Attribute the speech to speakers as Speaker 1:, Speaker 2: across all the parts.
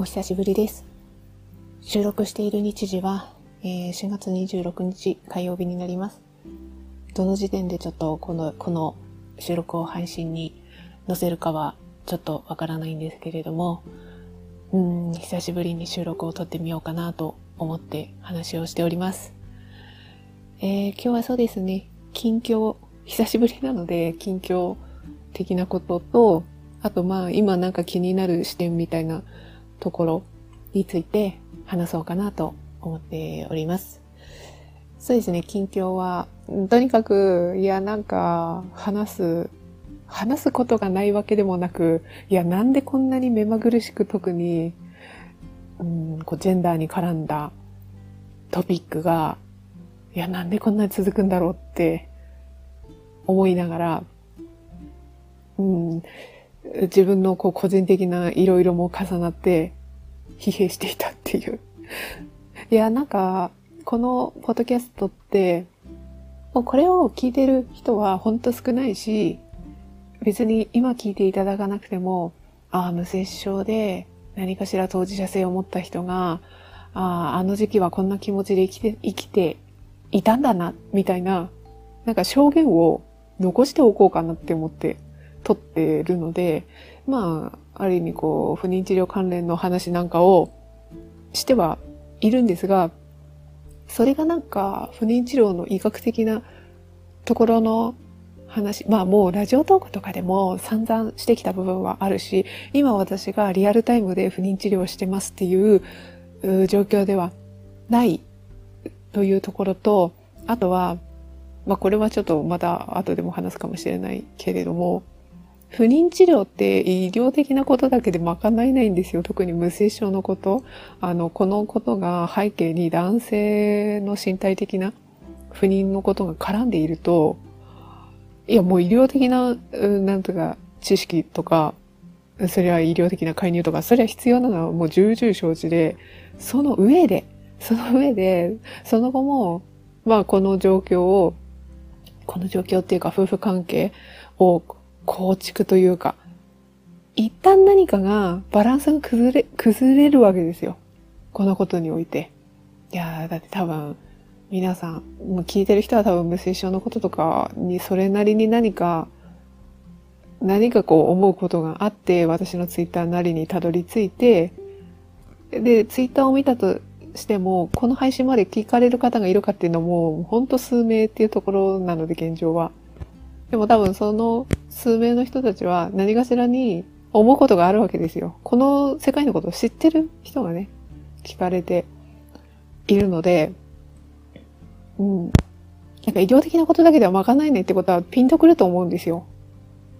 Speaker 1: お久しぶりです。収録している日時は、えー、4月26日火曜日になります。どの時点でちょっとこの、この収録を配信に載せるかはちょっとわからないんですけれども、うん、久しぶりに収録を撮ってみようかなと思って話をしております。えー、今日はそうですね、近況、久しぶりなので近況的なことと、あとまあ今なんか気になる視点みたいなところについて話そうかなと思っております。そうですね、近況は、とにかく、いや、なんか、話す、話すことがないわけでもなく、いや、なんでこんなに目まぐるしく特に、うん、こう、ジェンダーに絡んだトピックが、いや、なんでこんなに続くんだろうって思いながら、うん、自分のこう個人的ないろいろも重なって疲弊していたっていう。いや、なんか、このポッドキャストって、もうこれを聞いてる人はほんと少ないし、別に今聞いていただかなくても、ああ、無接触で何かしら当事者性を持った人が、ああ、あの時期はこんな気持ちで生きて、生きていたんだな、みたいな、なんか証言を残しておこうかなって思って撮ってるので、まあ、ある意味こう、不妊治療関連の話なんかをしてはいるんですが、それがなんか不妊治療の医学的なところの話、まあもうラジオトークとかでも散々してきた部分はあるし、今私がリアルタイムで不妊治療してますっていう状況ではないというところと、あとは、まあこれはちょっとまた後でも話すかもしれないけれども、不妊治療って医療的なことだけで賄えないんですよ。特に無精症のこと。あの、このことが背景に男性の身体的な不妊のことが絡んでいると、いや、もう医療的な、なんとか知識とか、それは医療的な介入とか、それは必要なのはもう重々承知で、その上で、その上で、その後も、まあこの状況を、この状況っていうか夫婦関係を構築というか、一旦何かがバランスが崩れ、崩れるわけですよ。このことにおいて。いやー、だって多分、皆さん、もう聞いてる人は多分無精症のこととかにそれなりに何か、何かこう思うことがあって、私のツイッターなりにたどり着いて、で、ツイッターを見たとしても、この配信まで聞かれる方がいるかっていうのも、ほんと数名っていうところなので、現状は。でも多分その数名の人たちは何かしらに思うことがあるわけですよ。この世界のことを知ってる人がね、聞かれているので、うん。なんか医療的なことだけではわかないねってことはピンとくると思うんですよ。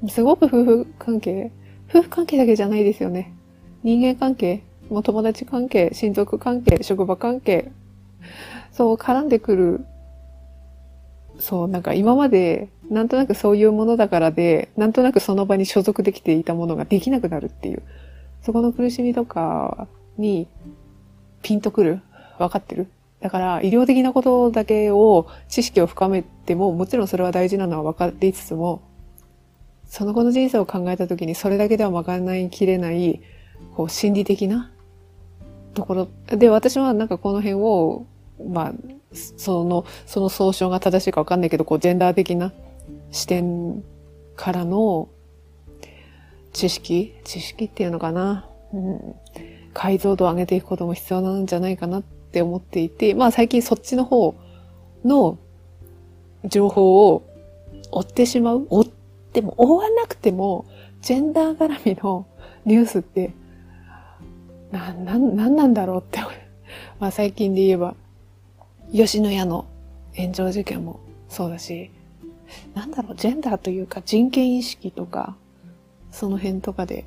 Speaker 1: すごく夫婦関係、夫婦関係だけじゃないですよね。人間関係、もう友達関係、親族関係、職場関係、そう絡んでくるそう、なんか今まで、なんとなくそういうものだからで、なんとなくその場に所属できていたものができなくなるっていう。そこの苦しみとかにピンとくる分かってるだから医療的なことだけを知識を深めても、もちろんそれは大事なのは分かりつつも、その後の人生を考えた時にそれだけでは賄いきれない、こう心理的なところ。で、私はなんかこの辺を、まあ、その、その総称が正しいかわかんないけど、こう、ジェンダー的な視点からの知識知識っていうのかな、うん、解像度を上げていくことも必要なんじゃないかなって思っていて、まあ最近そっちの方の情報を追ってしまう。追っても、追わなくても、ジェンダー絡みのニュースって、な、な、なんなんだろうって、まあ最近で言えば、吉野家の炎上事件もそうだし、なんだろう、ジェンダーというか人権意識とか、その辺とかで、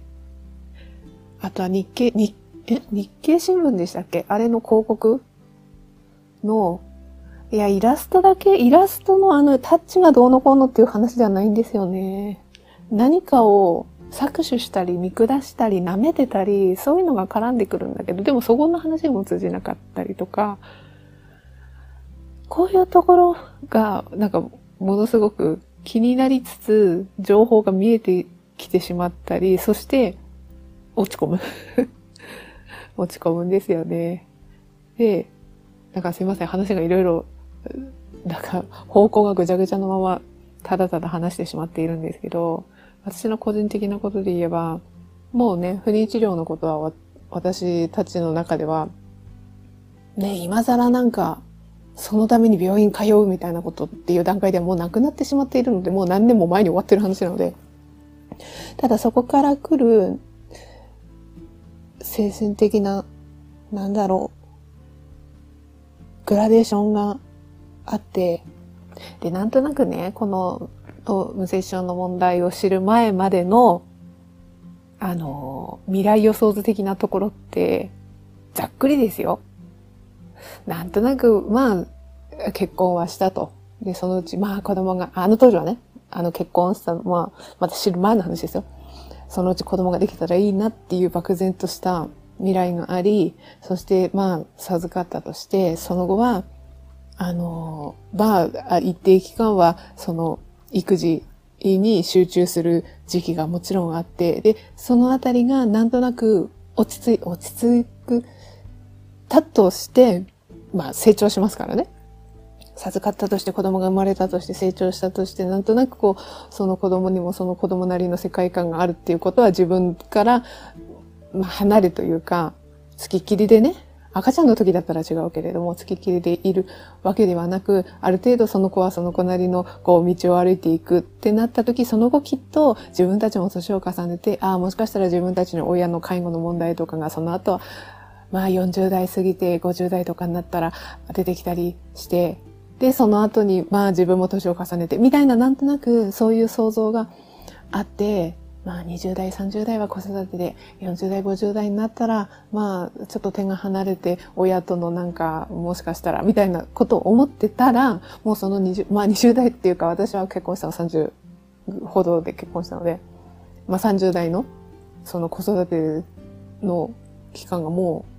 Speaker 1: あとは日経、日、え、日経新聞でしたっけ？あれの広告？の、いや、イラストだけ、イラストのあのタッチがどうのこうのっていう話ではないんですよね。何かを搾取したり見下したり舐めてたり、そういうのが絡んでくるんだけど、でもそこの話も通じなかったりとか、こういうところが、なんか、ものすごく気になりつつ、情報が見えてきてしまったり、そして、落ち込む 落ち込むんですよね。で、なんかすいません、話がいろいろ、なんか方向がぐちゃぐちゃのまま、ただただ話してしまっているんですけど、私の個人的なことで言えば、もうね、不妊治療のことは私たちの中では、ね、今更なんか、そのために病院通うみたいなことっていう段階ではもうなくなってしまっているので、もう何年も前に終わってる話なので、ただそこから来る精神的な、なんだろう、グラデーションがあって、で、なんとなくね、この無接症の問題を知る前までの、あの、未来予想図的なところって、ざっくりですよ。なんとなく、まあ、結婚はしたと。で、そのうち、まあ子供が、あの当時はね、あの結婚した、まあ、また知る前の話ですよ。そのうち子供ができたらいいなっていう漠然とした未来があり、そしてまあ授かったとして、その後は、あの、まあ、一定期間はその育児に集中する時期がもちろんあって、で、そのあたりがなんとなく落ち着い、落ち着く、たとして、まあ成長しますからね。授かったとして子供が生まれたとして成長したとしてなんとなくこうその子供にもその子供なりの世界観があるっていうことは自分から、まあ、離れというか付きっきりでね赤ちゃんの時だったら違うけれども、付きっきりでいるわけではなく、ある程度その子はその子なりのこう道を歩いていくってなった時、その後きっと自分たちも年を重ねて、ああ、もしかしたら自分たちの親の介護の問題とかがその後、まあ40代過ぎて50代とかになったら出てきたりして、で、その後に、まあ自分も年を重ねて、みたいな、なんとなくそういう想像があって、まあ20代、30代は子育てで、40代、50代になったら、まあちょっと手が離れて、親とのなんか、もしかしたら、みたいなことを思ってたら、もうその20、まあ20代っていうか、私は結婚したの30ほどで結婚したので、まあ30代の、その子育ての期間がもう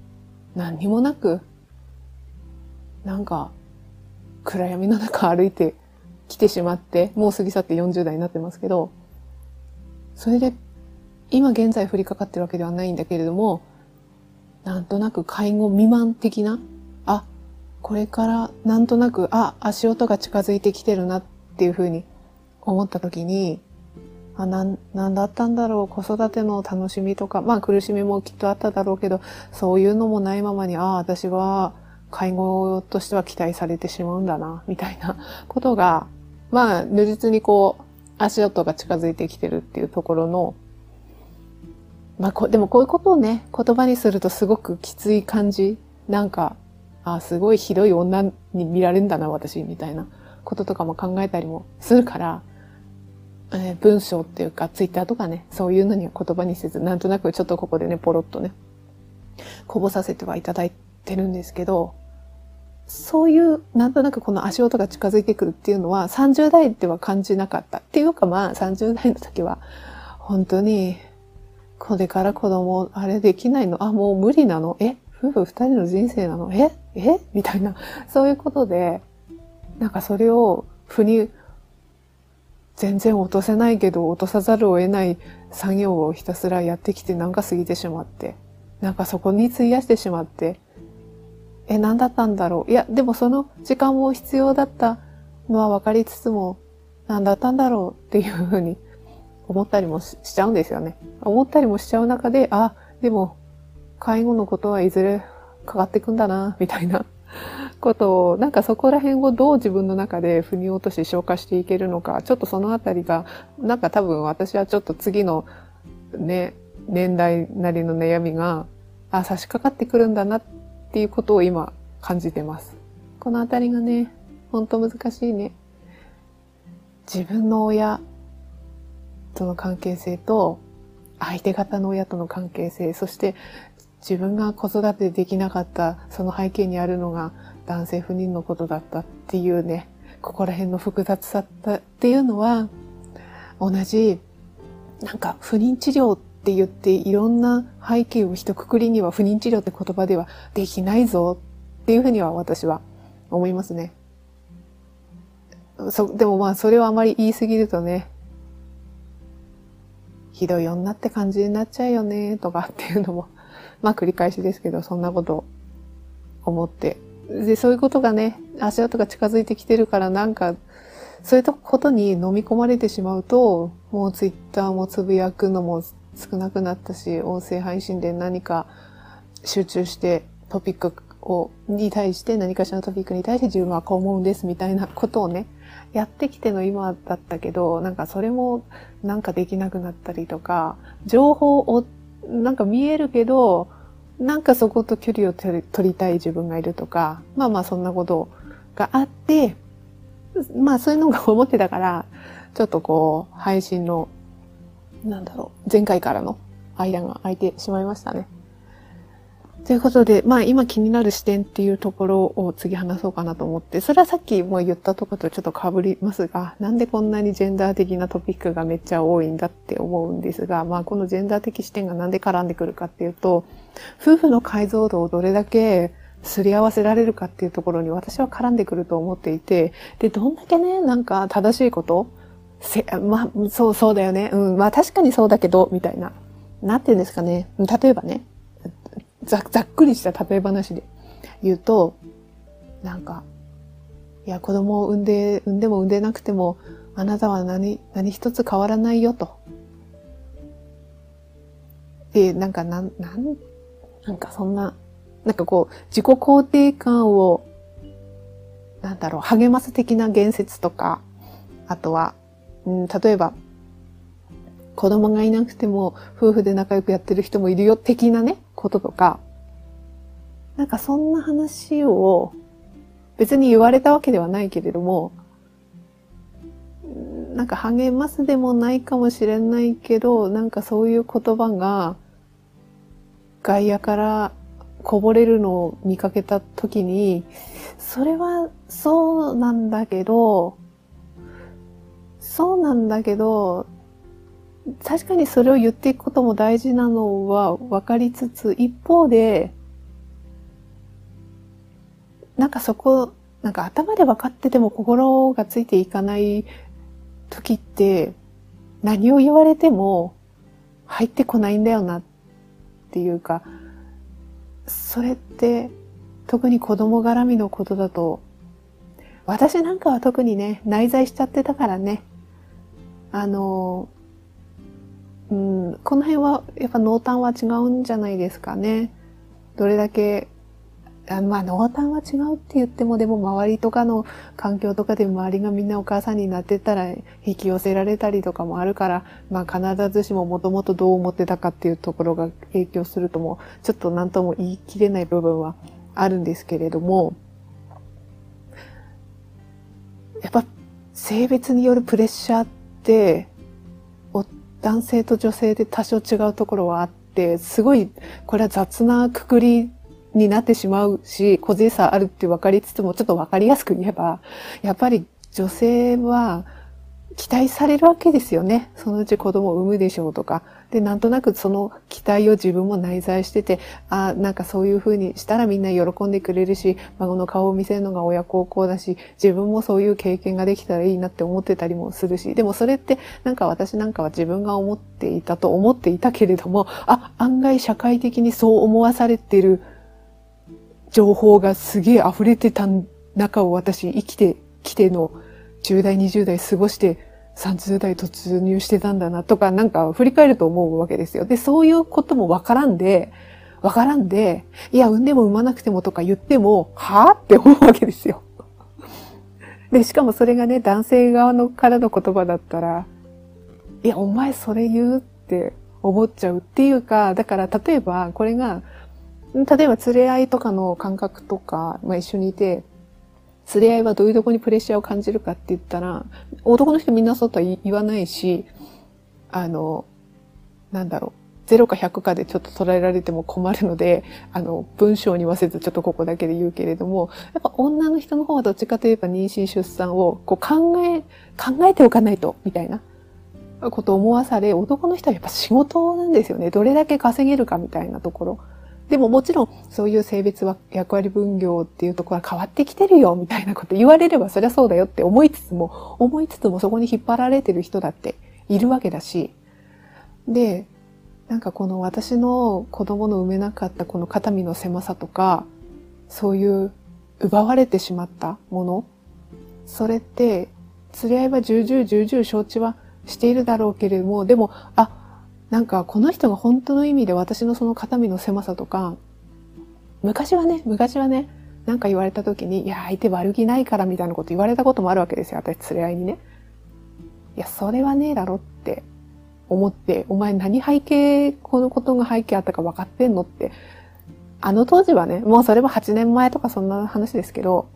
Speaker 1: 何にもなく、なんか暗闇の中歩いてきてしまって、もう過ぎ去って40代になってますけど、それで今現在降りかかってるわけではないんだけれども、なんとなく介護未満的な、あ、これからなんとなく、あ、足音が近づいてきてるなっていうふうに思った時に、あ、な、なんだったんだろう、子育ての楽しみとか、まあ苦しみもきっとあっただろうけど、そういうのもないままに、あ、私は介護としては期待されてしまうんだな、みたいな ことが、まあ、如実にこう、足音が近づいてきてるっていうところの、まあこ、でもこういうことをね、言葉にするとすごくきつい感じ。なんか、あすごいひどい女に見られるんだな、私、みたいなこととかも考えたりもするから、えー、文章っていうか、ツイッターとかね、そういうのには言葉にせず、なんとなくちょっとここでね、ポロッとね、こぼさせてはいただいてるんですけど、そういう、なんとなくこの足音が近づいてくるっていうのは30代では感じなかった。っていうかまあ30代の時は本当にこれから子供あれできないの？あ、もう無理なの？え？夫婦二人の人生なの？え？え？みたいな、そういうことで、なんかそれを腑に全然落とせないけど落とさざるを得ない作業をひたすらやってきてなんか過ぎてしまって、なんかそこに費やしてしまって、え、何だったんだろう？いや、でもその時間も必要だったのは分かりつつも、何だったんだろうっていうふうに 思ったりもしちゃうんですよね。思ったりもしちゃう中で、あ、でも、介護のことはいずれかかってくんだな、みたいなことを、なんかそこら辺をどう自分の中で腑に落とし消化していけるのか、ちょっとそのあたりが、なんか多分私はちょっと次のね、年代なりの悩みが、あ、差し掛かってくるんだなっていうことを今感じてます。このあたりがね、ほんと難しいね。自分の親との関係性と、相手方の親との関係性、そして自分が子育てできなかったその背景にあるのが男性不妊のことだったっていうね、ここら辺の複雑さっていうのは、同じ、なんか不妊治療って言っていろんな背景を一括りには不妊治療って言葉ではできないぞっていうふうには私は思いますね。そ、でもまあそれをあまり言い過ぎるとね、ひどい女って感じになっちゃうよねとかっていうのもまあ繰り返しですけど、そんなことを思って。で、そういうことがね、足跡が近づいてきてるからなんか、そういうことに飲み込まれてしまうと、もうツイッターもつぶやくのも少なくなったし、音声配信で何か集中してトピックを、に対して何かしらのトピックに対して自分はこう思うんですみたいなことをね、やってきての今だったけど、なんかそれもなんかできなくなったりとか、情報をなんか見えるけど、なんかそこと距離を取りたい自分がいるとか、まあまあそんなことがあって、まあそういうのが思ってたから、ちょっとこう、配信の、なんだろう、前回からの間が空いてしまいましたね。ということで、まあ今気になる視点っていうところを次話そうかなと思って、それはさっきも言ったところとちょっと被りますが、なんでこんなにジェンダー的なトピックがめっちゃ多いんだって思うんですが、まあこのジェンダー的視点がなんで絡んでくるかっていうと、夫婦の解像度をどれだけすり合わせられるかっていうところに私は絡んでくると思っていて、で、どんだけね、なんか正しいことせ、まあ、そうそうだよね。うん、まあ確かにそうだけど、みたいな。なんて言うんですかね。例えばね、ざざっくりした例え話で言うと、なんか、いや、子供を産んで、産んでも産んでなくても、あなたは何、何一つ変わらないよと。で、なんか、なん、なん、なんかそんな、なんかこう、自己肯定感を、なんだろう、励ます的な言説とか、あとは、うん、例えば、子供がいなくても夫婦で仲良くやってる人もいるよ的なね、こととか、なんかそんな話を別に言われたわけではないけれども、なんか励ますでもないかもしれないけど、なんかそういう言葉が外野からこぼれるのを見かけた時に、それはそうなんだけど、そうなんだけど、確かにそれを言っていくことも大事なのは分かりつつ、一方で、なんかそこ、なんか頭で分かってても心がついていかない時って、何を言われても入ってこないんだよなってていうか、それって特に子供絡みのことだと、私なんかは特にね、内在しちゃってたからね、あの、うん、この辺はやっぱ濃淡は違うんじゃないですかね。どれだけ、あまあ濃淡は違うって言ってもでも周りとかの環境とかで周りがみんなお母さんになってたら引き寄せられたりとかもあるから、まあ必ずしももともとどう思ってたかっていうところが影響するとも、ちょっと何とも言い切れない部分はあるんですけれども、やっぱ性別によるプレッシャーって、男性と女性で多少違うところはあって、すごい、これは雑なくくりになってしまうし、個人差あるって分かりつつも、ちょっと分かりやすく言えば、やっぱり女性は期待されるわけですよね。そのうち子供を産むでしょうとか。で、なんとなくその期待を自分も内在してて、あなんかそういう風にしたらみんな喜んでくれるし、孫の顔を見せるのが親孝行だし、自分もそういう経験ができたらいいなって思ってたりもするし、でもそれってなんか私なんかは自分が思っていたと思っていたけれども、あ、案外社会的にそう思わされてる情報がすげえ溢れてた中を私生きてきての10代、20代過ごして30代突入してたんだなとか、なんか振り返ると思うわけですよ。で、そういうこともわからんで、わからんで、いや、産んでも産まなくてもとか言っても、はぁって思うわけですよ。で、しかもそれがね、男性側のからの言葉だったら、いや、お前それ言うって思っちゃうっていうか、だから例えばこれが、例えば連れ合いとかの感覚とか、まあ一緒にいて、連れ合いはどういうとこにプレッシャーを感じるかって言ったら、男の人みんなそうとは言わないし、あの、なんだろう、0か100かでちょっと捉えられても困るので、あの、文章に言わせずちょっとここだけで言うけれども、やっぱ女の人の方はどっちかといえば妊娠出産をこう考え、考えておかないと、みたいなことを思わされ、男の人はやっぱ仕事なんですよね。どれだけ稼げるかみたいなところ。でももちろんそういう性別は役割分業っていうところは変わってきてるよみたいなこと言われればそりゃそうだよって思いつつも、思いつつもそこに引っ張られてる人だっているわけだし、で、なんかこの私の子供の産めなかったこの肩身の狭さとか、そういう奪われてしまったもの、それって、連れ合いは重々重々承知はしているだろうけれども、でも、あ、なんかこの人が本当の意味で私のその肩身の狭さとか、昔はね、昔はね、なんか言われた時に、いや、相手悪気ないからみたいなこと言われたこともあるわけですよ。私連れ合いにね。いや、それはねえだろって思って、お前何背景、このことが背景あったか分かってんのって。あの当時はね、もうそれは8年前とかそんな話ですけど、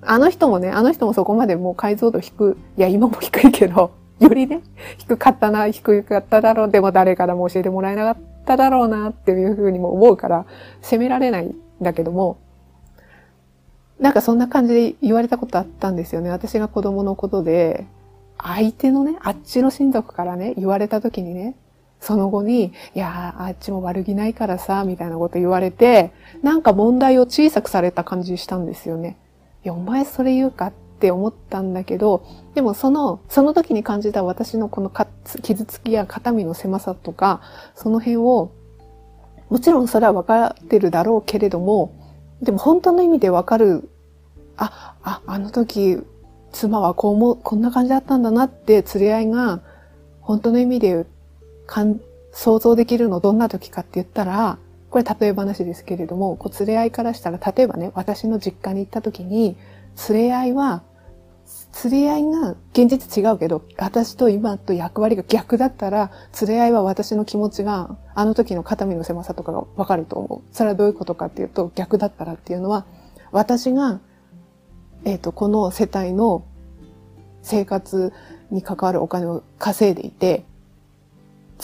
Speaker 1: あの人もね、あの人もそこまでもう解像度低い、いや今も低いけど、よりね、低かったな、低かっただろう、でも誰からも教えてもらえなかっただろうなっていうふうにも思うから、責められないんだけども、なんかそんな感じで言われたことあったんですよね。私が子供のことで、相手のね、あっちの親族からね、言われた時にね、その後に、いやあっちも悪気ないからさ、みたいなこと言われて、なんか問題を小さくされた感じしたんですよね。いや、お前それ言うかっって思ったんだけど、でもその、その時に感じた私のこの傷つきや肩身の狭さとか、その辺を、もちろんそれは分かってるだろうけれども、でも本当の意味で分かる、あ、あ、あの時、妻はこうも、こんな感じだったんだなって連れ合いが、本当の意味でかん想像できるのどんな時かって言ったら、これ例え話ですけれども、こう連れ合いからしたら、例えばね、私の実家に行った時に、連れ合いは、連れ合いが現実違うけど、私と今と役割が逆だったら、連れ合いは私の気持ちが、あの時の肩身の狭さとかがわかると思う。それはどういうことかっていうと、逆だったらっていうのは、私が、えっ、ー、と、この世帯の生活に関わるお金を稼いでいて、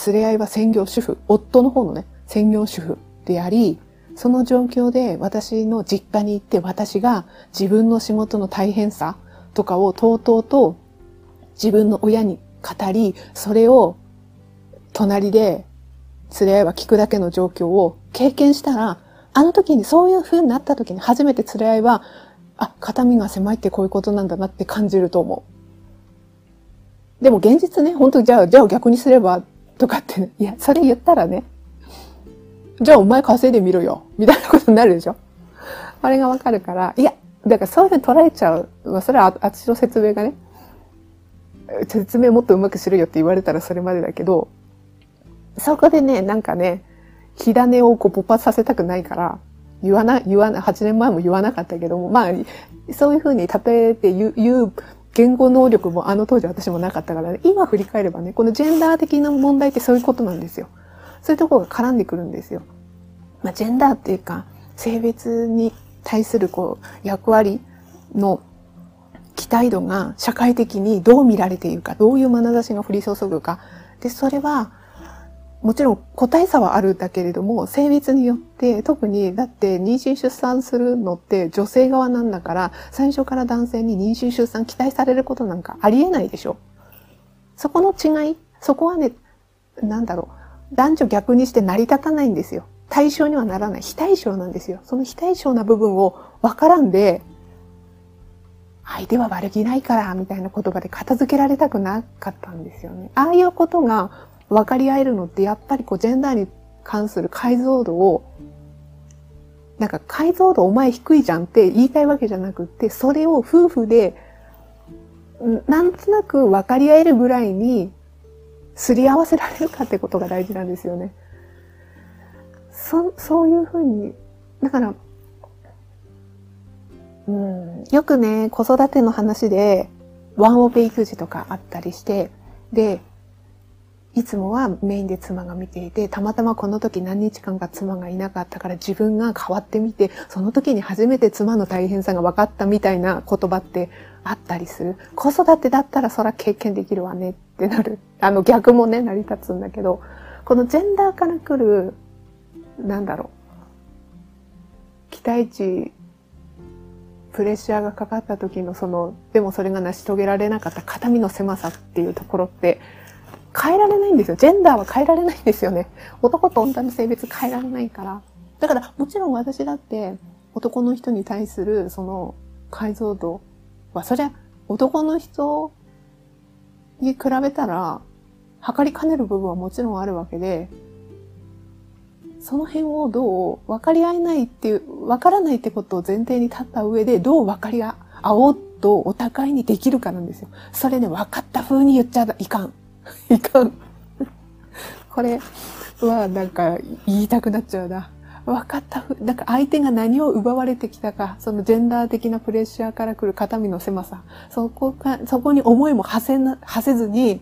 Speaker 1: 連れ合いは専業主婦、夫の方のね、専業主婦であり、その状況で私の実家に行って私が自分の仕事の大変さとかをとうとうと自分の親に語り、それを隣で連れ合いは聞くだけの状況を経験したら、あの時にそういう風になった時に初めて連れ合いは、あ、肩身が狭いってこういうことなんだなって感じると思う。でも現実ね、本当じゃあ、じゃあ逆にすればとかって、いや、それ言ったらね、じゃあお前稼いでみろよ、みたいなことになるでしょあれがわかるから、いや、だからそういうふうに捉えちゃう。まあ、それはあっちの説明がね、説明もっとうまくしろよって言われたらそれまでだけど、そこでね、なんかね、火種をこう勃発させたくないから、言わな、言わな、8年前も言わなかったけども、まあ、そういうふうに例えて言う、言う言語能力もあの当時私もなかったからね、今振り返ればね、このジェンダー的な問題ってそういうことなんですよ。そういうところが絡んでくるんですよ。まあ、ジェンダーっていうか、性別に対するこう、役割の期待度が社会的にどう見られているか、どういう眼差しが降り注ぐか。で、それは、もちろん個体差はあるんだけれども、性別によって特に、だって妊娠出産するのって女性側なんだから、最初から男性に妊娠出産期待されることなんかありえないでしょ。そこの違い、そこはね、なんだろう、男女逆にして成り立たないんですよ。対象にはならない。非対称なんですよ。その非対称な部分を分からんで、相手は悪気ないから、みたいな言葉で片付けられたくなかったんですよね。ああいうことが分かり合えるのってやっぱりこうジェンダーに関する解像度をなんか解像度お前低いじゃんって言いたいわけじゃなくって、それを夫婦でなんとなく分かり合えるぐらいにすり合わせられるかってことが大事なんですよね。そ、そういうふうに、だから、うん、よくね、子育ての話で、ワンオペ育児とかあったりして、で、いつもはメインで妻が見ていて、たまたまこの時何日間か妻がいなかったから自分が変わってみて、その時に初めて妻の大変さが分かったみたいな言葉ってあったりする。子育てだったらそら経験できるわねってなる。あの逆もね、成り立つんだけど、このジェンダーから来る、なんだろう。期待値、プレッシャーがかかった時のその、でもそれが成し遂げられなかった肩身の狭さっていうところって、変えられないんですよ。ジェンダーは変えられないんですよね。男と女の性別変えられないから。だからもちろん私だって男の人に対するその解像度は、そりゃ男の人に比べたら測りかねる部分はもちろんあるわけで、その辺をどう分かり合えないっていう、分からないってことを前提に立った上で、どう分かり合おうとお互いにできるかなんですよ。それね、分かった風に言っちゃいかん。いかん。これはなんか言いたくなっちゃうな。分かったふ、なんか相手が何を奪われてきたか、そのジェンダー的なプレッシャーから来る肩身の狭さ、そこか、そこに思いも馳せな、馳せずに、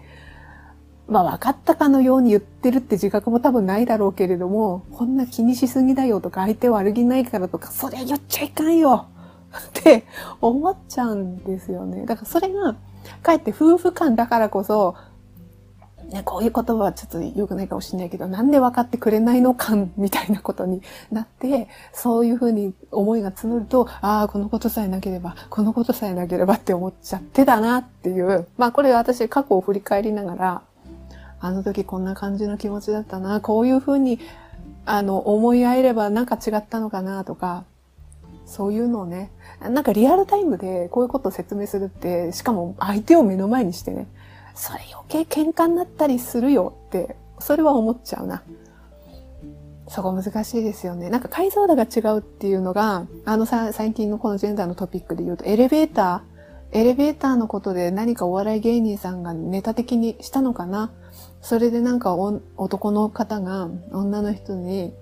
Speaker 1: まあ分かったかのように言ってるって自覚も多分ないだろうけれども、こんな気にしすぎだよとか相手悪気ないからとか、それ言っちゃいかんよ って思っちゃうんですよね。だからそれが、かえって夫婦間だからこそ、ね、こういう言葉はちょっと良くないかもしれないけど、なんで分かってくれないのかみたいなことになって、そういうふうに思いが募ると、ああ、このことさえなければ、このことさえなければって思っちゃってたなっていう、まあこれ私過去を振り返りながら、あの時こんな感じの気持ちだったな、こういうふうに、あの、思い合えればなんか違ったのかなとか、そういうのをね、なんかリアルタイムでこういうことを説明するって、しかも相手を目の前にしてね、それ余計喧嘩になったりするよって、それは思っちゃうな。そこ難しいですよね。なんか解像度が違うっていうのが、あのさ、最近のこのジェンダーのトピックで言うと、エレベーター、エレベーターのことで何かお笑い芸人さんがネタ的にしたのかなそれでなんか男の方が女の人に、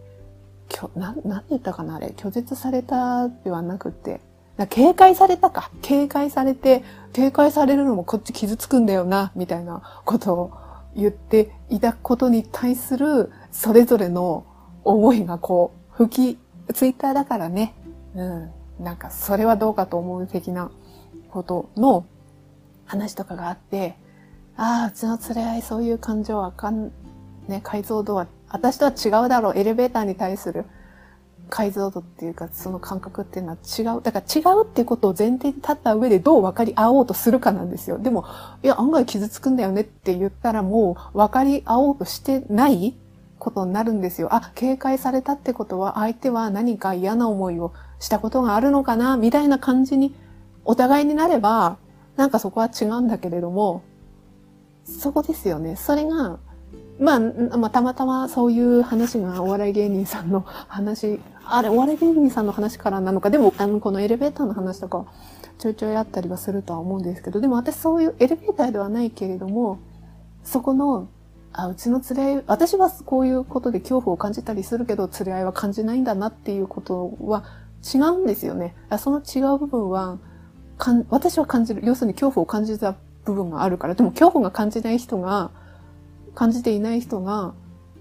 Speaker 1: きょな、なんて言ったかなあれ、拒絶されたではなくて、警戒されたか。警戒されて、警戒されるのもこっち傷つくんだよな、みたいなことを言っていたことに対する、それぞれの思いがこう、吹き、ツイッターだからね。うん。なんか、それはどうかと思う的なことの話とかがあって、ああ、うちの連れ合いそういう感情はかん、ね、解像度は、私とは違うだろう、エレベーターに対する解像度っていうか、その感覚っていうのは違う。だから違うっていうことを前提に立った上でどう分かり合おうとするかなんですよ。でも、いや、案外傷つくんだよねって言ったらもう分かり合おうとしてないことになるんですよ。あ、警戒されたってことは相手は何か嫌な思いをしたことがあるのかなみたいな感じにお互いになれば、なんかそこは違うんだけれども、そこですよね。それが、まあ、まあ、たまたまそういう話がお笑い芸人さんの話あれ、お笑い芸人さんの話からなのか、でも、あの、このエレベーターの話とか、ちょいちょいあったりはするとは思うんですけど、でも私そういうエレベーターではないけれども、そこの、あ、うちの連れ合い、私はこういうことで恐怖を感じたりするけど、連れ合いは感じないんだなっていうことは違うんですよね。その違う部分は、かん私は感じる。要するに恐怖を感じた部分があるから。でも恐怖が感じない人が、感じていない人が、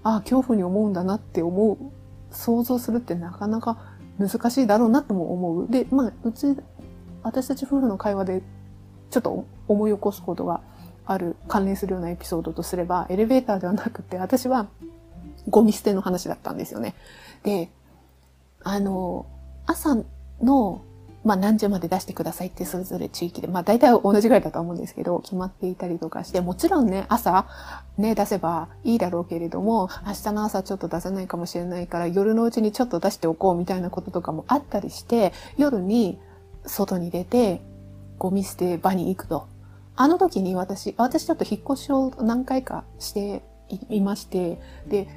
Speaker 1: ああ、恐怖に思うんだなって思う想像するってなかなか難しいだろうなとも思う。で、まあ、うち、私たち夫婦の会話でちょっと思い起こすことがある、関連するようなエピソードとすれば、エレベーターではなくて、私はゴミ捨ての話だったんですよね。で、あの、朝のまあ何時まで出してくださいってそれぞれ地域で、まあ大体同じぐらいだと思うんですけど、決まっていたりとかして、もちろんね、朝ね、出せばいいだろうけれども、明日の朝ちょっと出せないかもしれないから、夜のうちにちょっと出しておこうみたいなこととかもあったりして、夜に外に出て、ゴミ捨て場に行くと。あの時に私、私ちょっと引っ越しを何回かしていまして、で、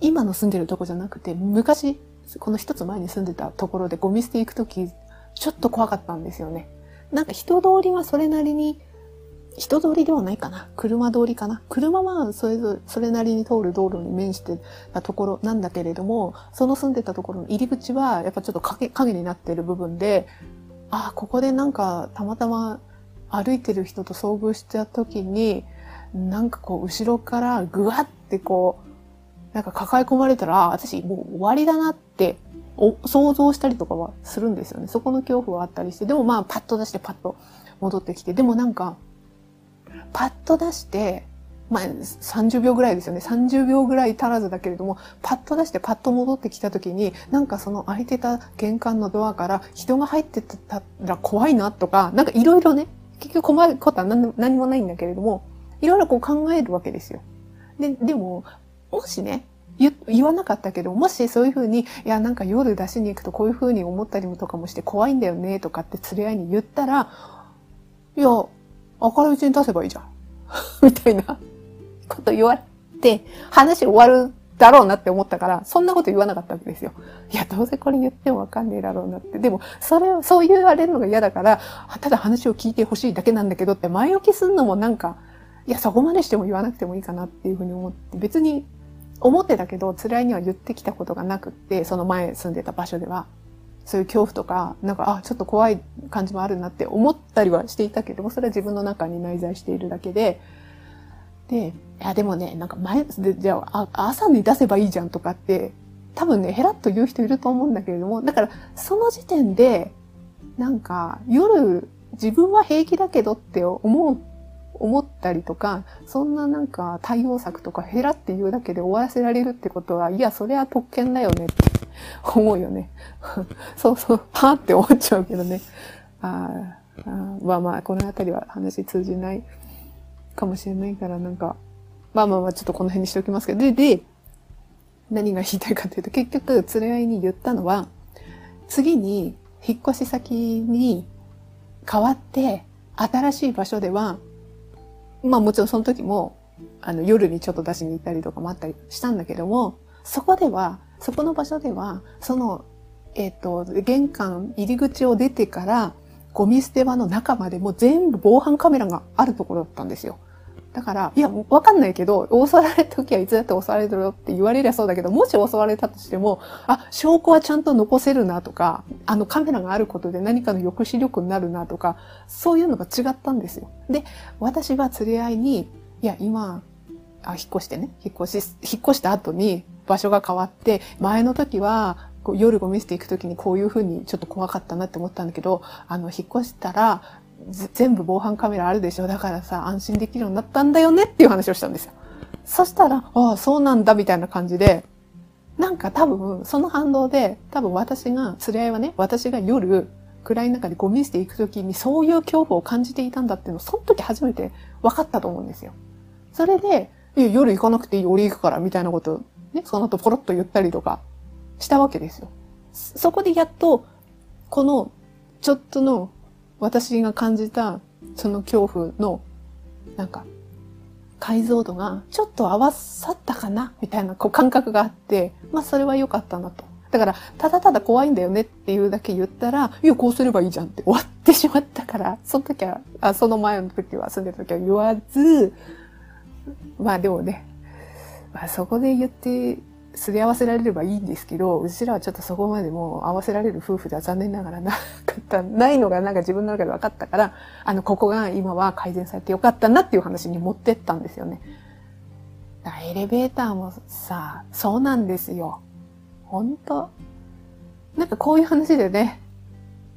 Speaker 1: 今の住んでるとこじゃなくて、昔、この一つ前に住んでたところでゴミ捨て行くとき、ちょっと怖かったんですよね。なんか人通りはそれなりに、人通りではないかな。車通りかな。車はそれぞれ、それなりに通る道路に面してたところなんだけれども、その住んでたところの入り口は、やっぱちょっと影影になってる部分で、ああ、ここでなんかたまたま歩いてる人と遭遇した時に、なんかこう後ろからぐわってこう、なんか抱え込まれたら、私もう終わりだなってお想像したりとかはするんですよね。そこの恐怖はあったりして、でもまあパッと出してパッと戻ってきて、でもなんか、パッと出して、まあ30秒ぐらいですよね。30秒ぐらい足らずだけれども、パッと出してパッと戻ってきた時に、なんかその開いてた玄関のドアから人が入ってたら怖いなとか、なんかいろいろね、結局困ることは何何もないんだけれども、いろいろこう考えるわけですよ。で、でも、もしね、言わなかったけど、もしそういうふうに、いや、なんか夜出しに行くとこういうふうに思ったりもとかもして怖いんだよね、とかって連れ合いに言ったら、いや、明るいうちに出せばいいじゃん。みたいなこと言われて、話終わるだろうなって思ったから、そんなこと言わなかったわけですよ。いや、どうせこれ言ってもわかんねえだろうなって。でも、それを、そう言われるのが嫌だから、ただ話を聞いてほしいだけなんだけどって前置きすんのもなんか、いや、そこまでしても言わなくてもいいかなっていうふうに思って、別に思ってたけど、辛いには言ってきたことがなくって、その前住んでた場所では。そういう恐怖とか、なんか、あ、ちょっと怖い感じもあるなって思ったりはしていたけども、それは自分の中に内在しているだけで、で、いや、でもね、なんか前、で、じゃあ、朝に出せばいいじゃんとかって、多分ね、ヘラッと言う人いると思うんだけれども、だから、その時点で、なんか、夜、自分は平気だけどって思う、思ったりとか、そんななんか対応策とかヘラって言うだけで終わらせられるってことは、いや、それは特権だよねって思うよね。そうそう、はーって思っちゃうけどね。ああ、まあまあ、この辺りは話通じないかもしれないから、なんか、まあまあまあ、ちょっとこの辺にしておきますけど、で、で、何が言いたいかというと、結局、連れ合いに言ったのは、次に、引っ越し先に変わって、新しい場所では、まあもちろんその時も、あの、夜にちょっと出しに行ったりとかもあったりしたんだけども、そこでは、そこの場所では、その、えっ、ー、と、玄関入り口を出てから、ゴミ捨て場の中までも全部防犯カメラがあるところだったんですよ。だから、いや、わかんないけど、襲われた時はいつだって襲われるよって言われりゃそうだけど、もし襲われたとしても、あ、証拠はちゃんと残せるなとか、あのカメラがあることで何かの抑止力になるなとか、そういうのが違ったんですよ。で、私は連れ合いに、いや、今、あ、引っ越してね、引っ越し、引っ越した後に場所が変わって、前の時は、夜ゴミ捨て行く時にこういうふうにちょっと怖かったなって思ったんだけど、あの、引っ越したら、全部防犯カメラあるでしょだからさ、安心できるようになったんだよねっていう話をしたんですよ。そしたら、ああ、そうなんだみたいな感じで、なんか多分、その反動で、多分私が、連れ合いはね、私が夜、暗い中でゴミ捨て行くときにそういう恐怖を感じていたんだっていうのを、その時初めて分かったと思うんですよ。それで、夜行かなくていい、俺行くから、みたいなこと、ね、その後ポロッと言ったりとかしたわけですよ。そこでやっと、この、ちょっとの私が感じたその恐怖の、なんか、解像度がちょっと合わさったかなみたいなこう感覚があって、まあそれは良かったなと。だから、ただただ怖いんだよねっていうだけ言ったら、いや、こうすればいいじゃんって終わってしまったから、その時は、あその前の時は、住んでた時は言わず、まあでもね、まあそこで言ってすり合わせられればいいんですけど、うちらはちょっとそこまでも合わせられる夫婦では残念ながらなかった、ないのがなんか自分の中で分かったから、あの、ここが今は改善されてよかったなっていう話に持ってったんですよね。エレベーターもさ、そうなんですよ。本当なんかこういう話でね、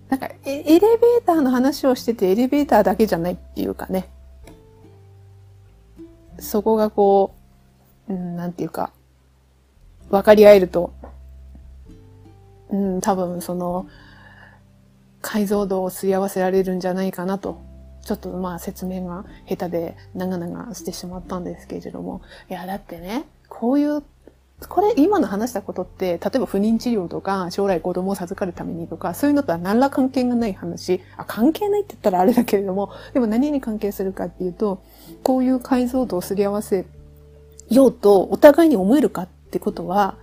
Speaker 1: なんかエレベーターの話をしててエレベーターだけじゃないっていうかね。そこがこう、うん、なんていうか、分かり合えると、うん、多分その、解像度をすり合わせられるんじゃないかなと。ちょっとまあ説明が下手で長々してしまったんですけれども。いや、だってね、こういう、これ今の話したことって、例えば不妊治療とか、将来子供を授かるためにとか、そういうのとは何ら関係がない話。あ、関係ないって言ったらあれだけれども、でも何に関係するかっていうと、こういう解像度をすり合わせようとお互いに思えるかっってことは、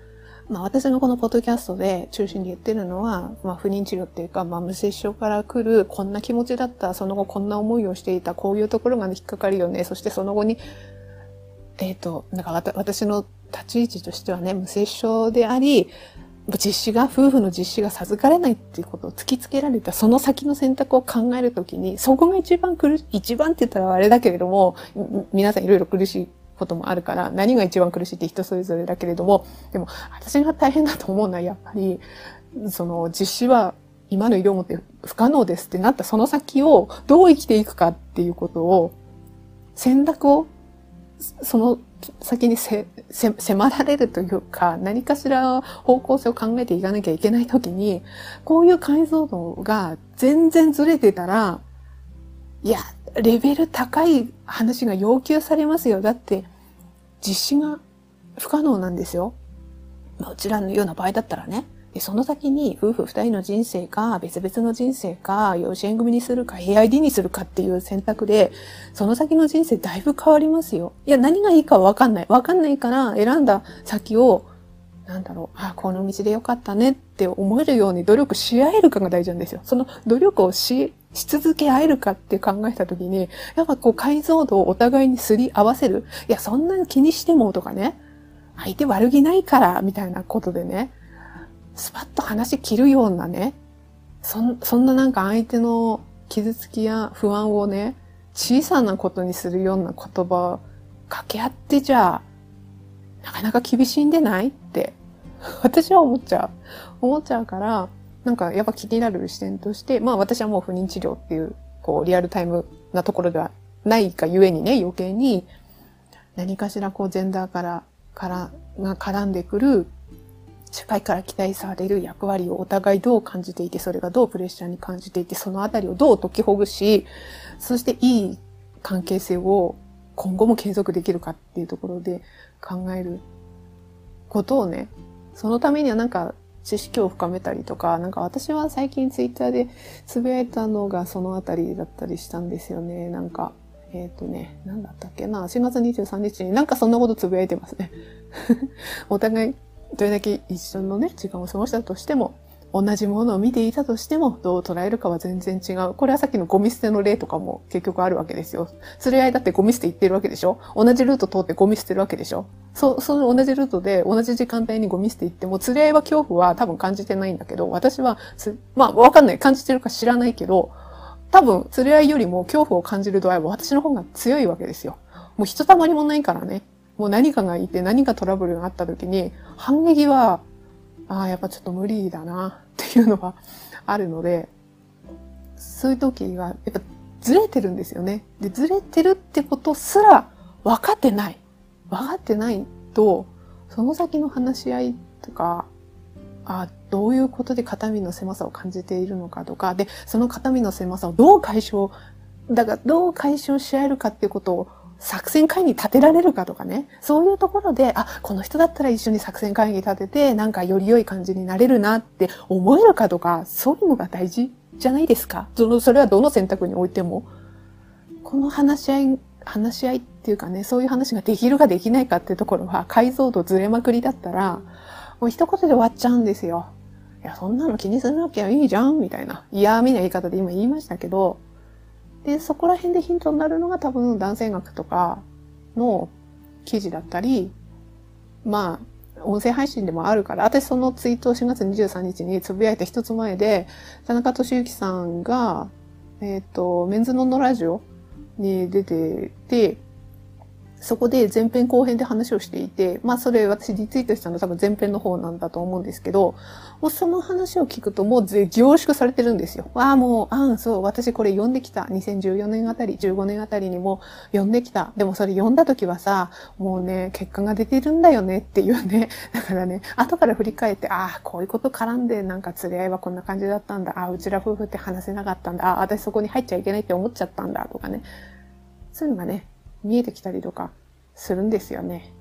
Speaker 1: まあ私がこのポッドキャストで中心に言ってるのは、まあ不妊治療っていうか、まあ無接触から来るこんな気持ちだった、その後こんな思いをしていた、こういうところが引っかかるよね、そしてその後に、えっ、ー、と、なんか私の立ち位置としてはね、無接触であり、実施が、夫婦の実施が授かれないっていうことを突きつけられた、その先の選択を考えるときに、そこが一番苦しい、一番って言ったらあれだけれども、皆さんいろいろ苦しいこともあるから、何が一番苦しいって人それぞれだけれども、でも、私が大変だと思うのは、やっぱり、その、実施は今の医療もって不可能ですってなったその先をどう生きていくかっていうことを、選択を、その先にせ、せ、迫られるというか、何かしら方向性を考えていかなきゃいけないときに、こういう解像度が全然ずれてたら、いや、レベル高い話が要求されますよ。だって、実施が不可能なんですよ。まあ、うちらのような場合だったらね。で、その先に夫婦二人の人生か、別々の人生か、養子縁組にするか、AID にするかっていう選択で、その先の人生だいぶ変わりますよ。いや、何がいいかわかんない。わかんないから選んだ先を、なんだろう、あ、この道でよかったねって思えるように努力し合えるかが大事なんですよ。その努力をし、し続け合えるかって考えたときに、やっぱこう解像度をお互いにすり合わせる。いや、そんなに気にしてもとかね、相手悪気ないから、みたいなことでね、スパッと話切るようなね、そんそんななんか相手の傷つきや不安をね、小さなことにするような言葉を掛け合ってじゃあ、なかなか厳しいんでないって、私は思っちゃう。思っちゃうから、なんかやっぱ気になる視点として、まあ私はもう不妊治療っていう、こうリアルタイムなところではないがゆえにね、余計に何かしらこうジェンダーから、からが絡んでくる社会から期待される役割をお互いどう感じていて、それがどうプレッシャーに感じていて、そのあたりをどう解きほぐし、そしていい関係性を今後も継続できるかっていうところで考えることをね、そのためにはなんか知識を深めたりとか、なんか私は最近ツイッターでつぶやいたのがそのあたりだったりしたんですよね。なんか、えっ、ー、とね、なんだったっけな、4月23日になんかそんなことつぶやいてますね。お互いどれだけ一緒のね、時間を過ごしたとしても、同じものを見ていたとしても、どう捉えるかは全然違う。これはさっきのゴミ捨ての例とかも結局あるわけですよ。連れ合いだってゴミ捨て行ってるわけでしょ同じルート通ってゴミ捨てるわけでしょそ、その同じルートで同じ時間帯にゴミ捨て行っても、連れ合いは恐怖は多分感じてないんだけど、私はまあわかんない。感じてるか知らないけど、多分連れ合いよりも恐怖を感じる度合いは私の方が強いわけですよ。もうひとたまりもないからね。もう何かがいて何かトラブルがあった時に、反撃は、ああ、やっぱちょっと無理だなっていうのはあるので、そういう時が、やっぱずれてるんですよね。で、ずれてるってことすら分かってない。分かってないと、その先の話し合いとか、あどういうことで肩身の狭さを感じているのかとか、で、その肩身の狭さをどう解消、だからどう解消し合えるかっていうことを作戦会議立てられるかとかね、そういうところで、あ、この人だったら一緒に作戦会議立てて、なんかより良い感じになれるなって思えるかとか、そういうのが大事じゃないですか。その、それはどの選択においても。この話し合い、話し合いっていうかね、そういう話ができるかできないかっていうところは、解像度ずれまくりだったら、もう一言で終わっちゃうんですよ。いや、そんなの気にするわけはいいじゃんみたいな。嫌味な言い方で今言いましたけど、で、そこら辺でヒントになるのが多分男性学とかの記事だったり、まあ、音声配信でもあるから、私そのツイートを4月23日に呟いた一つ前で、田中俊之さんが、えっ、ー、と、メンズノンノラジオに出てて、そこで前編後編で話をしていて、まあそれ私リツイートしたの多分前編の方なんだと思うんですけど、もうその話を聞くともう凝縮されてるんですよ。ああ、もう、ああ、そう、私これ読んできた。2014年あたり、15年あたりにも読んできた。でもそれ読んだ時はさ、もうね、結果が出てるんだよねっていうね。だからね、後から振り返って、ああ、こういうこと絡んでなんか連れ合いはこんな感じだったんだ。ああ、うちら夫婦って話せなかったんだ。ああ、私そこに入っちゃいけないって思っちゃったんだ。とかね。そういうのがね、見えてきたりとかするんですよね。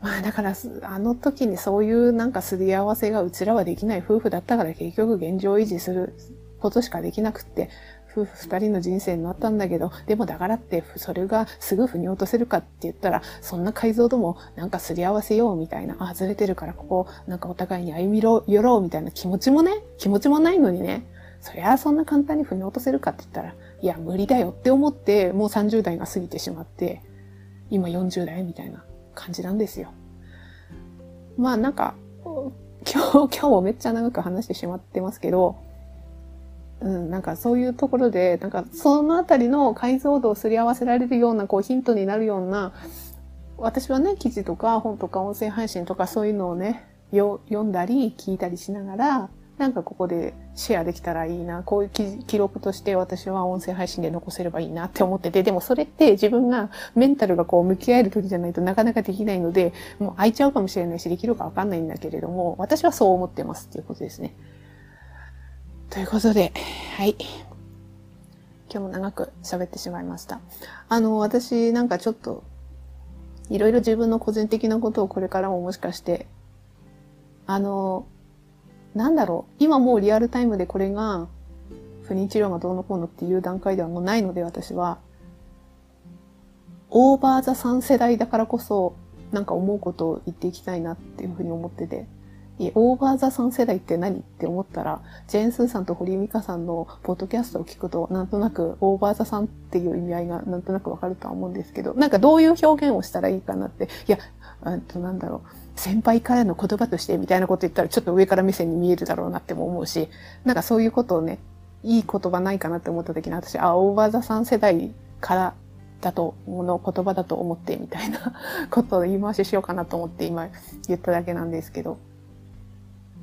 Speaker 1: まあだから、あの時にそういうなんかすり合わせがうちらはできない夫婦だったから結局現状維持することしかできなくって、夫婦二人の人生になったんだけど、でもだからってそれがすぐ腑に落とせるかって言ったら、そんな解像度もなんかすり合わせようみたいな、あ、ずれてるからここなんかお互いに歩み寄ろうみたいな気持ちもね、気持ちもないのにね、そりゃあそんな簡単に腑に落とせるかって言ったら、いや無理だよって思って、もう30代が過ぎてしまって、今40代みたいな感じなんですよ。まあなんか、今日、今日もめっちゃ長く話してしまってますけど、うん、なんかそういうところで、なんかそのあたりの解像度をすり合わせられるような、こうヒントになるような、私はね、記事とか本とか音声配信とかそういうのをね、読んだり聞いたりしながら、なんかここでシェアできたらいいな、こういう記録として私は音声配信で残せればいいなって思ってて、でもそれって自分がメンタルがこう向き合える時じゃないとなかなかできないので、もう空いちゃうかもしれないし、できるかわかんないんだけれども、私はそう思ってますっていうことですね。ということで、はい。今日も長く喋ってしまいました。あの、私なんかちょっと、いろいろ自分の個人的なことをこれからももしかして、あの、なんだろう、今もうリアルタイムでこれが、不妊治療がどうのこうのっていう段階ではもうないので私は、オーバーザ3世代だからこそ、なんか思うことを言っていきたいなっていうふうに思ってて、いオーバーザ3世代って何って思ったら、ジェーン・スーさんと堀井美香さんのポッドキャストを聞くと、なんとなくオーバーザ3っていう意味合いがなんとなくわかるとは思うんですけど、なんかどういう表現をしたらいいかなって、いや、あとなんだろう、先輩からの言葉としてみたいなこと言ったらちょっと上から目線に見えるだろうなっても思うし、なんかそういうことをね、いい言葉ないかなって思った時に私、あ、オーバーザ3世代からだと、の言葉だと思ってみたいな ことを言い回ししようかなと思って今言っただけなんですけど。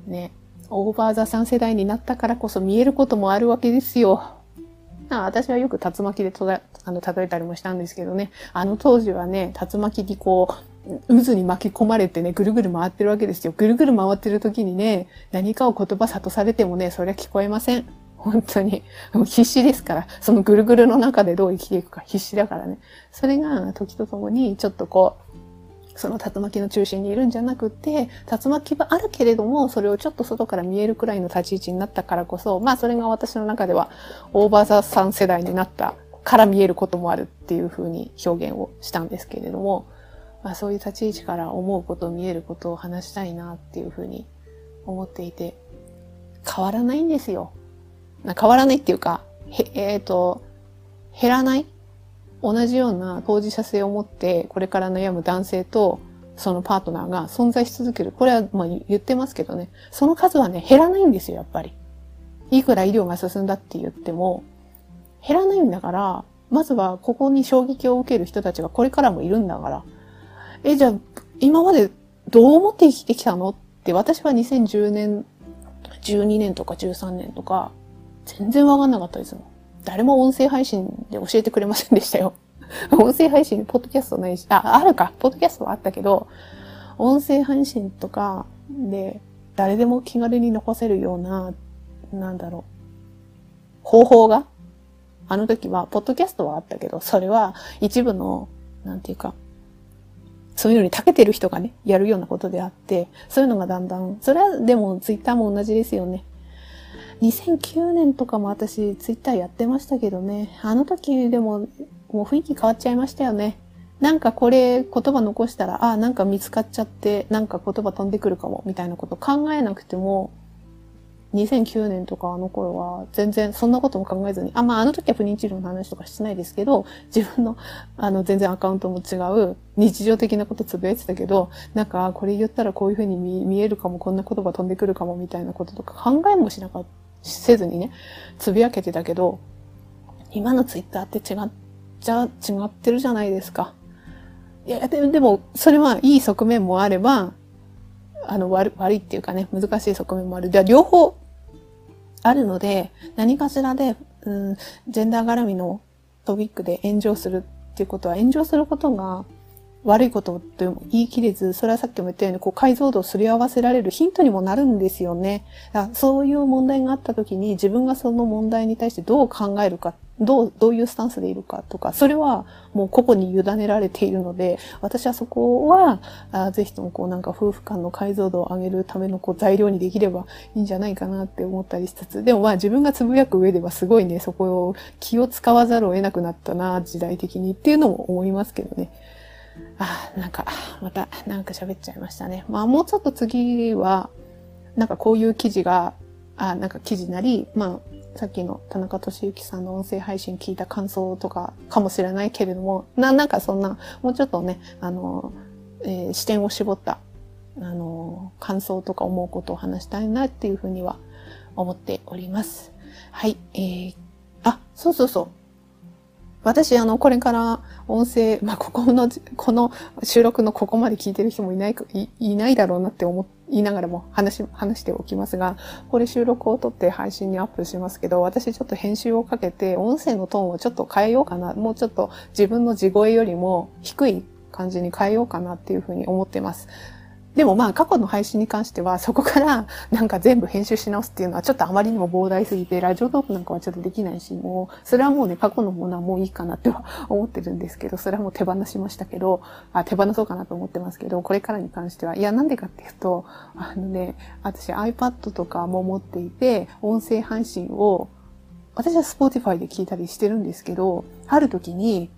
Speaker 1: ね。オーバーザ3世代になったからこそ見えることもあるわけですよ。あ私はよく竜巻でとだあの例えたりもしたんですけどね。あの当時はね、竜巻にこう、渦に巻き込まれてね、ぐるぐる回ってるわけですよ。ぐるぐる回ってる時にね、何かを言葉悟されてもね、それは聞こえません。本当に。もう必死ですから。そのぐるぐるの中でどう生きていくか必死だからね。それが時とともにちょっとこう、その竜巻の中心にいるんじゃなくて、竜巻はあるけれども、それをちょっと外から見えるくらいの立ち位置になったからこそ、まあそれが私の中ではオーバーザ3世代になったから見えることもあるっていうふうに表現をしたんですけれども、まあそういう立ち位置から思うこと、見えることを話したいなっていうふうに思っていて、変わらないんですよ。変わらないっていうか、へえっ、ー、と、減らない？同じような当事者性を持ってこれから悩む男性とそのパートナーが存在し続ける。これはまあ言ってますけどね。その数はね、減らないんですよ、やっぱり。いくら医療が進んだって言っても、減らないんだから、まずはここに衝撃を受ける人たちがこれからもいるんだから。え、じゃあ、今までどう思って生きてきたの？って私は2010年、12年とか13年とか、全然わかんなかったですもん。誰も音声配信で教えてくれませんでしたよ。音声配信、ポッドキャストないし、あ、あるか、ポッドキャストはあったけど、音声配信とかで誰でも気軽に残せるような、なんだろう、方法が、あの時は、ポッドキャストはあったけど、それは一部の、なんていうか、そういうのに長けてる人がね、やるようなことであって、そういうのがだんだん、それはでもツイッターも同じですよね。2009年とかも私ツイッターやってましたけどね。あの時でももう雰囲気変わっちゃいましたよね。なんかこれ言葉残したら、あ、なんか見つかっちゃって、なんか言葉飛んでくるかも、みたいなこと考えなくても、2009年とかあの頃は全然そんなことも考えずに、あ、まああの時は不妊治療の話とかしてないですけど、自分のあの全然アカウントも違う日常的なことつぶやいてたけど、なんかこれ言ったらこういうふうに見えるかも、こんな言葉飛んでくるかもみたいなこととか考えもしなかった。せずにね、つぶやけてたけど、今のツイッターって違っちゃ、違ってるじゃないですか。いや、ででも、それはいい側面もあれば、あの、悪悪いっていうかね、難しい側面もある。では、両方あるので、何かしらで、うん、ジェンダー絡みのトピックで炎上するっていうことは、炎上することが悪いことと言い切れず、それはさっきも言ったように、こう解像度をすり合わせられるヒントにもなるんですよね。そういう問題があった時に自分がその問題に対してどう考えるか、どう、どういうスタンスでいるかとか、それはもう個々に委ねられているので、私はそこは、あぜひともこうなんか夫婦間の解像度を上げるためのこう材料にできればいいんじゃないかなって思ったりしつつ、でもまあ自分がつぶやく上ではすごいね、そこを気を使わざるを得なくなったな、時代的にっていうのも思いますけどね。あ、なんか、また、なんか喋っちゃいましたね。まあ、もうちょっと次は、なんかこういう記事が、あ、なんか記事なり、まあ、さっきの田中俊之さんの音声配信聞いた感想とかかもしれないけれども、な、なんかそんな、もうちょっとね、あの、えー、視点を絞った、あの、感想とか思うことを話したいなっていうふうには思っております。はい、えー、あ、そうそうそう。私、あの、これから音声、まあ、ここの、この収録のここまで聞いてる人もいない、いいないだろうなって思、言いながらも話、話しておきますが、これ収録を撮って配信にアップしますけど、私ちょっと編集をかけて、音声のトーンをちょっと変えようかな。もうちょっと自分の地声よりも低い感じに変えようかなっていうふうに思ってます。でもまあ過去の配信に関してはそこから なんか全部編集し直すっていうのはちょっとあまりにも膨大すぎてラジオトークなんかはちょっとできないしもうそれはもうね過去のものはもういいかなっては思ってるんですけどそれはもう手放しましたけどあ手放そうかなと思ってますけどこれからに関してはいやなんでかっていうとあのね私 iPad とかも持っていて音声配信を私は Spotify で聞いたりしてるんですけどある時に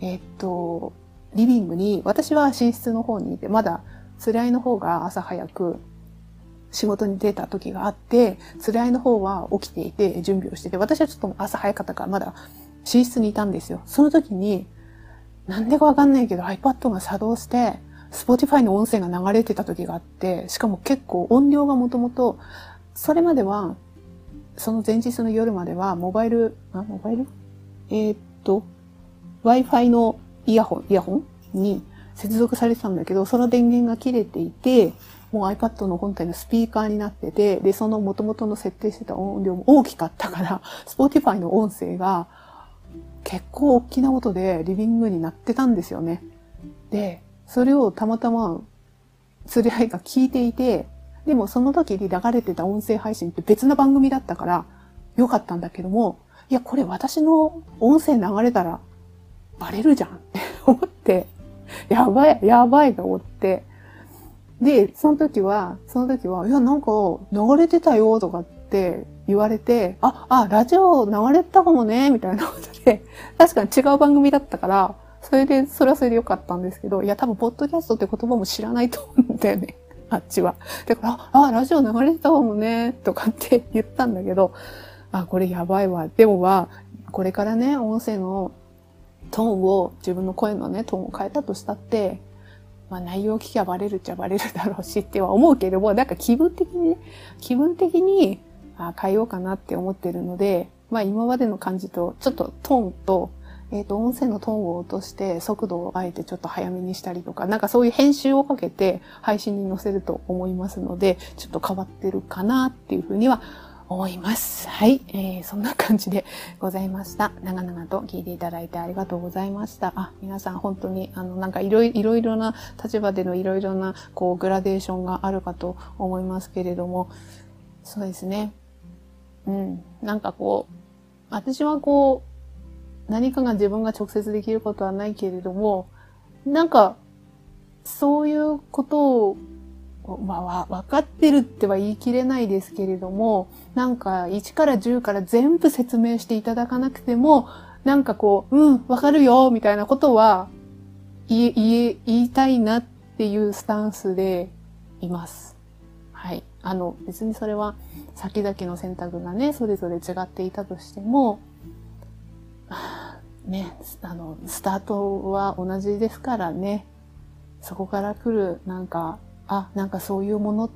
Speaker 1: えっとリビングに私は寝室の方にいてまだつり合いの方が朝早く仕事に出た時があって、つり合いの方は起きていて準備をしてて、私はちょっと朝早かったからまだ寝室にいたんですよ。その時に、なんでかわかんないけど iPad が作動して、Spotify の音声が流れてた時があって、しかも結構音量がもともと、それまでは、その前日の夜までは、モバイル、あ、モバイル？えー、っと、Wi-Fi のイヤホン、イヤホンに接続されてたんだけど、その電源が切れていて、もう iPad の本体のスピーカーになってて、で、その元々の設定してた音量も大きかったから、Spotify の音声が結構大きな音でリビングになってたんですよね。で、それをたまたま釣り合いが聞いていて、でもその時に流れてた音声配信って別な番組だったから良かったんだけども、いや、これ私の音声流れたらバレるじゃんって思って、やばい、やばいと思って。で、その時は、その時は、いや、なんか、流れてたよとかって言われて、あ、あ、ラジオ流れてたかもね、みたいなことで、確かに違う番組だったから、それで、それはそれでよかったんですけど、いや、多分、ポッドキャストって言葉も知らないと思うんだよね。あっちは。だから、あ、あラジオ流れてたかもね、とかって言ったんだけど、あ、これやばいわ。でもは、これからね、音声のトーンを、自分の声のね、トーンを変えたとしたって、まあ内容聞きゃバレるっちゃバレるだろうしっては思うけれども、なんか気分的にね、気分的にあ変えようかなって思ってるので、まあ今までの感じと、ちょっとトーンと、えっ、ー、と、音声のトーンを落として速度をあえてちょっと早めにしたりとか、なんかそういう編集をかけて配信に載せると思いますので、ちょっと変わってるかなっていうふうには思います。はい、えー、そんな感じでございました。長々と聞いていただいてありがとうございました。あ、皆さん本当に、あの、なんかいろいろな立場でのいろいろな、こう、グラデーションがあるかと思いますけれども、そうですね。うん。なんかこう、私はこう、何かが自分が直接できることはないけれども、なんか、そういうことをまあ、分かってるっては言い切れないですけれども、なんか1から10から全部説明していただかなくても、なんかこう、うん、わかるよ、みたいなことは言え、言いたいなっていうスタンスでいます。はい。あの、別にそれは先々の選択がね、それぞれ違っていたとしても、ね、あの、スタートは同じですからね。そこから来る、なんか、あ、なんかそういうもの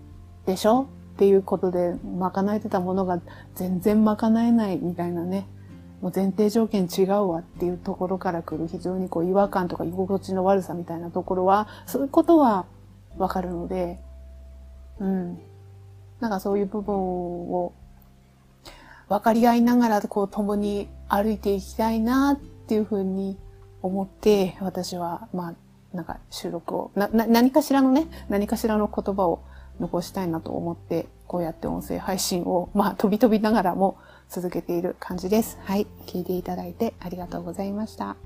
Speaker 1: でしょ？っていうことで賄えてたものが全然賄えないみたいなね。もう前提条件違うわっていうところから来る非常にこう違和感とか居心地の悪さみたいなところは、そういうことはわかるので、うん。なんかそういう部分を分かり合いながらこう共に歩いていきたいなっていうふうに思って私はまあなんか収録を、な、な、何かしらのね、何かしらの言葉を残したいなと思って、こうやって音声配信を、まあ、飛び飛びながらも続けている感じです。はい。聞いていただいてありがとうございました。